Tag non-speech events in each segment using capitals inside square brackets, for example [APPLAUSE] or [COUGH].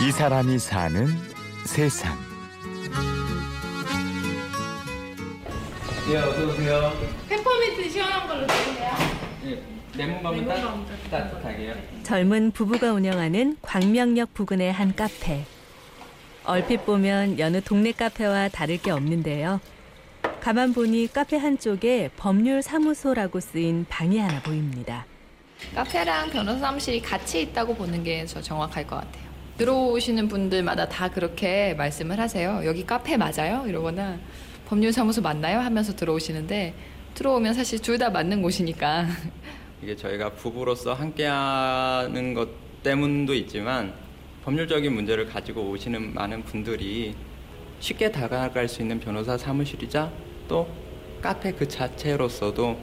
이 사람이 사는 세상. 예, 어서 오세요. 페퍼민트 시원한 걸로 주세요. 예, 레몬밤은 레몬밤 따, 따뜻하게요. 젊은 부부가 운영하는 광명역 부근의 한 카페. 얼핏 보면 여느 동네 카페와 다를 게 없는데요. 가만 보니 카페 한쪽에 법률 사무소라고 쓰인 방이 하나 보입니다. 카페랑 변호사 사무실이 같이 있다고 보는 게 저 정확할 것 같아요. 들어오시는 분들마다 다 그렇게 말씀을 하세요. 여기 카페 맞아요? 이러거나 법률사무소 맞나요? 하면서 들어오시는데 들어오면 사실 둘 다 맞는 곳이니까 [LAUGHS] 이게 저희가 부부로서 함께하는 것 때문도 있지만 법률적인 문제를 가지고 오시는 많은 분들이 쉽게 다가갈 수 있는 변호사 사무실이자 또 카페 그 자체로서도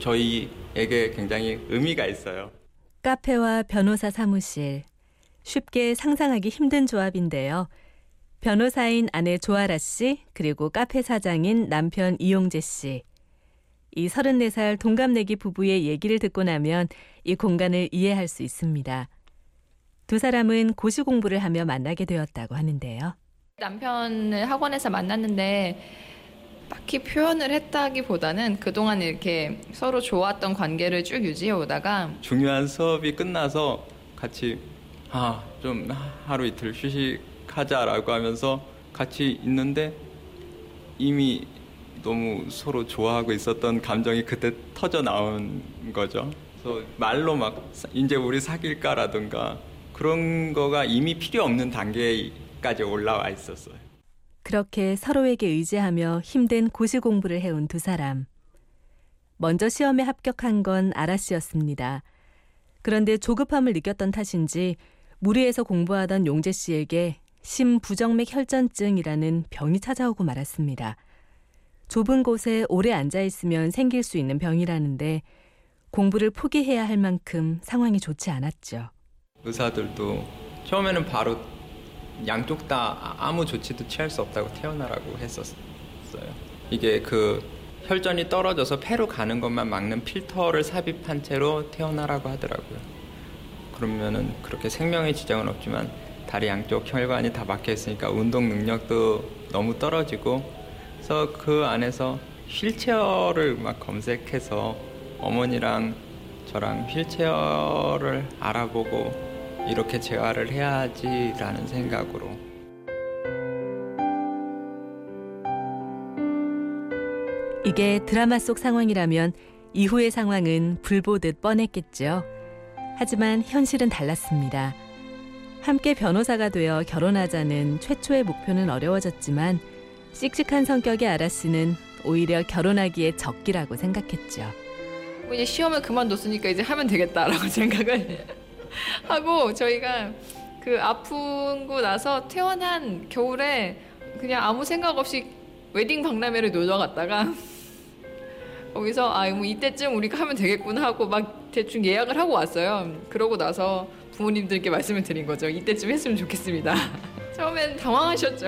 저희에게 굉장히 의미가 있어요. 카페와 변호사 사무실. 쉽게 상상하기 힘든 조합인데요. 변호사인 아내 조아라 씨, 그리고 카페 사장인 남편 이용재 씨. 이 34살 동갑내기 부부의 얘기를 듣고 나면 이 공간을 이해할 수 있습니다. 두 사람은 고시 공부를 하며 만나게 되었다고 하는데요. 남편을 학원에서 만났는데 딱히 표현을 했다기보다는 그동안 이렇게 서로 좋았던 관계를 쭉 유지해 오다가 중요한 수업이 끝나서 같이 아 좀 하루 이틀 휴식하자라고 하면서 같이 있는데 이미 너무 서로 좋아하고 있었던 감정이 그때 터져 나온 거죠. 그래서 말로 막 사- 이제 우리 사귈까라든가 그런 거가 이미 필요 없는 단계까지 올라와 있었어요. 그렇게 서로에게 의지하며 힘든 고시 공부를 해온 두 사람. 먼저 시험에 합격한 건 아라 씨였습니다. 그런데 조급함을 느꼈던 탓인지 무리해서 공부하던 용재 씨에게 심부정맥 혈전증이라는 병이 찾아오고 말았습니다. 좁은 곳에 오래 앉아 있으면 생길 수 있는 병이라는데 공부를 포기해야 할 만큼 상황이 좋지 않았죠. 의사들도 처음에는 바로 양쪽 다 아무 조치도 취할 수 없다고 태어나라고 했었어요. 이게 그 혈전이 떨어져서 폐로 가는 것만 막는 필터를 삽입한 채로 태어나라고 하더라고요. 그러면은 그렇게 생명에 지장은 없지만 다리 양쪽 혈관이 다 막혀 있으니까 운동 능력도 너무 떨어지고 그래서 그 안에서 휠체어를 막 검색해서 어머니랑 저랑 휠체어를 알아보고 이렇게 재활을 해야지라는 생각으로 이게 드라마 속 상황이라면 이후의 상황은 불보듯 뻔했겠죠. 하지만 현실은 달랐습니다. 함께 변호사가 되어 결혼하자는 최초의 목표는 어려워졌지만 씩씩한 성격의 아라 씨는 오히려 결혼하기에 적기라고 생각했죠. 뭐 이제 시험을 그만뒀으니까 이제 하면 되겠다라고 [LAUGHS] 생각을 하고 저희가 그 아프고 나서 퇴원한 겨울에 그냥 아무 생각 없이 웨딩 박람회를 놀러 갔다가 거기서 아 뭐 이때쯤 우리가 하면 되겠구나 하고 막 대충 예약을 하고 왔어요. 그러고 나서 부모님들께 말씀을 드린 거죠. 이때쯤 했으면 좋겠습니다. [LAUGHS] 처음엔 당황하셨죠.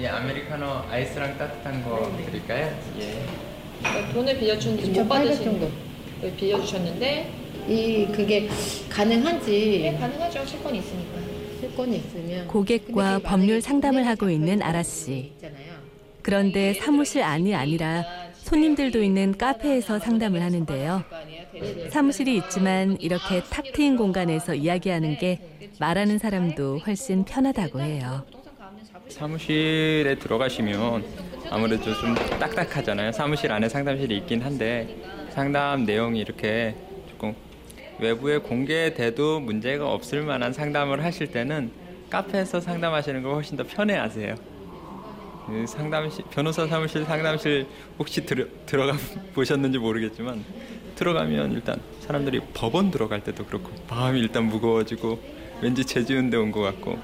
예 아메리카노 아이스랑 따뜻한 거 드릴까요? 예. 돈을 빌려주는데 못 받으신 빌려주셨는데 이 그게 가능한지 네, 가능하죠. 채권이 있으니까. 실권이 있으면 고객과 법률 상담을 하고 있는 다 아라 씨. 그런데 사무실 안이 아니라 손님들도 있는 카페에서 상담을 하는데요. 사무실이 있지만 이렇게 탁 트인 공간에서 이야기하는 게 말하는 사람도 훨씬 편하다고 해요. 사무실에 들어가시면 아무래도 좀 딱딱하잖아요. 사무실 안에 상담실이 있긴 한데 상담 내용이 이렇게 외부에 공개돼도 문제가 없을 만한 상담을 하실 때는 카페에서 상담하시는 걸 훨씬 더 편해하세요. 그 상담실 변호사 사무실 상담실 혹시 들어, 들어가 [LAUGHS] 보셨는지 모르겠지만 들어가면 일단 사람들이 법원 들어갈 때도 그렇고 마음이 일단 무거워지고 왠지 제주운데 온 것 같고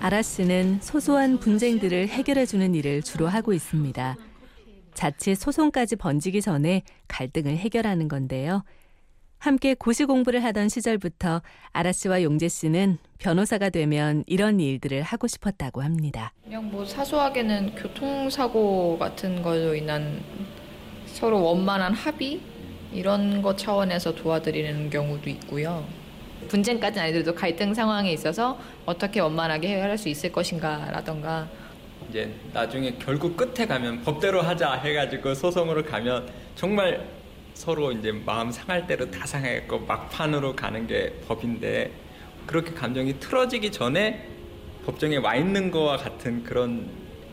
아라 씨는 소소한 분쟁들을 해결해주는 일을 주로 하고 있습니다. 자칫 소송까지 번지기 전에 갈등을 해결하는 건데요. 함께 고시 공부를 하던 시절부터 아라 씨와 용재 씨는 변호사가 되면 이런 일들을 하고 싶었다고 합니다. 그냥 뭐 사소하게는 교통사고 같은 걸로 인한 서로 원만한 합의 이런 것 차원에서 도와드리는 경우도 있고요. 분쟁까지는 아니더라도 갈등 상황에 있어서 어떻게 원만하게 해결할 수 있을 것인가라던가 이제 나중에 결국 끝에 가면 법대로 하자 해가지고 소송으로 가면 정말 서로 이제 마음 상할 대로 다 상했고 막판으로 가는 게 법인데 그렇게 감정이 틀어지기 전에 법정에 와 있는 거와 같은 그런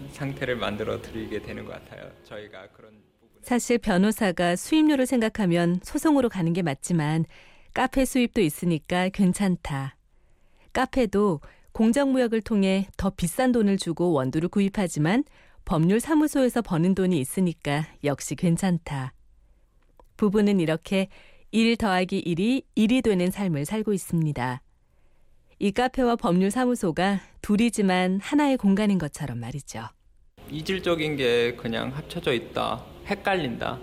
상태를 만들어 드리게 되는 것 같아요. 저희가 그런 부분에 사실 변호사가 수입료를 생각하면 소송으로 가는 게 맞지만 카페 수입도 있으니까 괜찮다. 카페도 공정무역을 통해 더 비싼 돈을 주고 원두를 구입하지만 법률 사무소에서 버는 돈이 있으니까 역시 괜찮다. 부부는 이렇게 1 더하기 1이 1이 되는 삶을 살고 있습니다. 이 카페와 법률 사무소가 둘이지만 하나의 공간인 것처럼 말이죠. 이질적인 게 그냥 합쳐져 있다, 헷갈린다.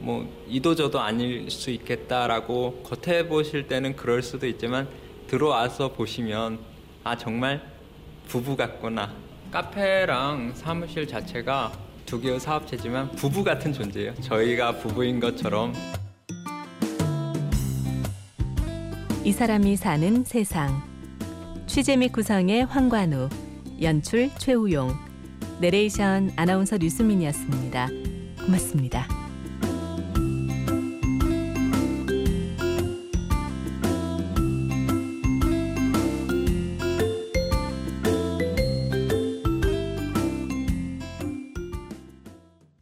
뭐 이도저도 아닐 수 있겠다라고 겉에 보실 때는 그럴 수도 있지만 들어와서 보시면 아 정말 부부 같구나. 카페랑 사무실 자체가 두 개의 사업체지만 부부 같은 존재예요. 저희가 부부인 것처럼 이 사람이 사는 세상. 취재 및 구성의 황관우, 연출 최우용, 내레이션 아나운서 류수민이었습니다. 고맙습니다.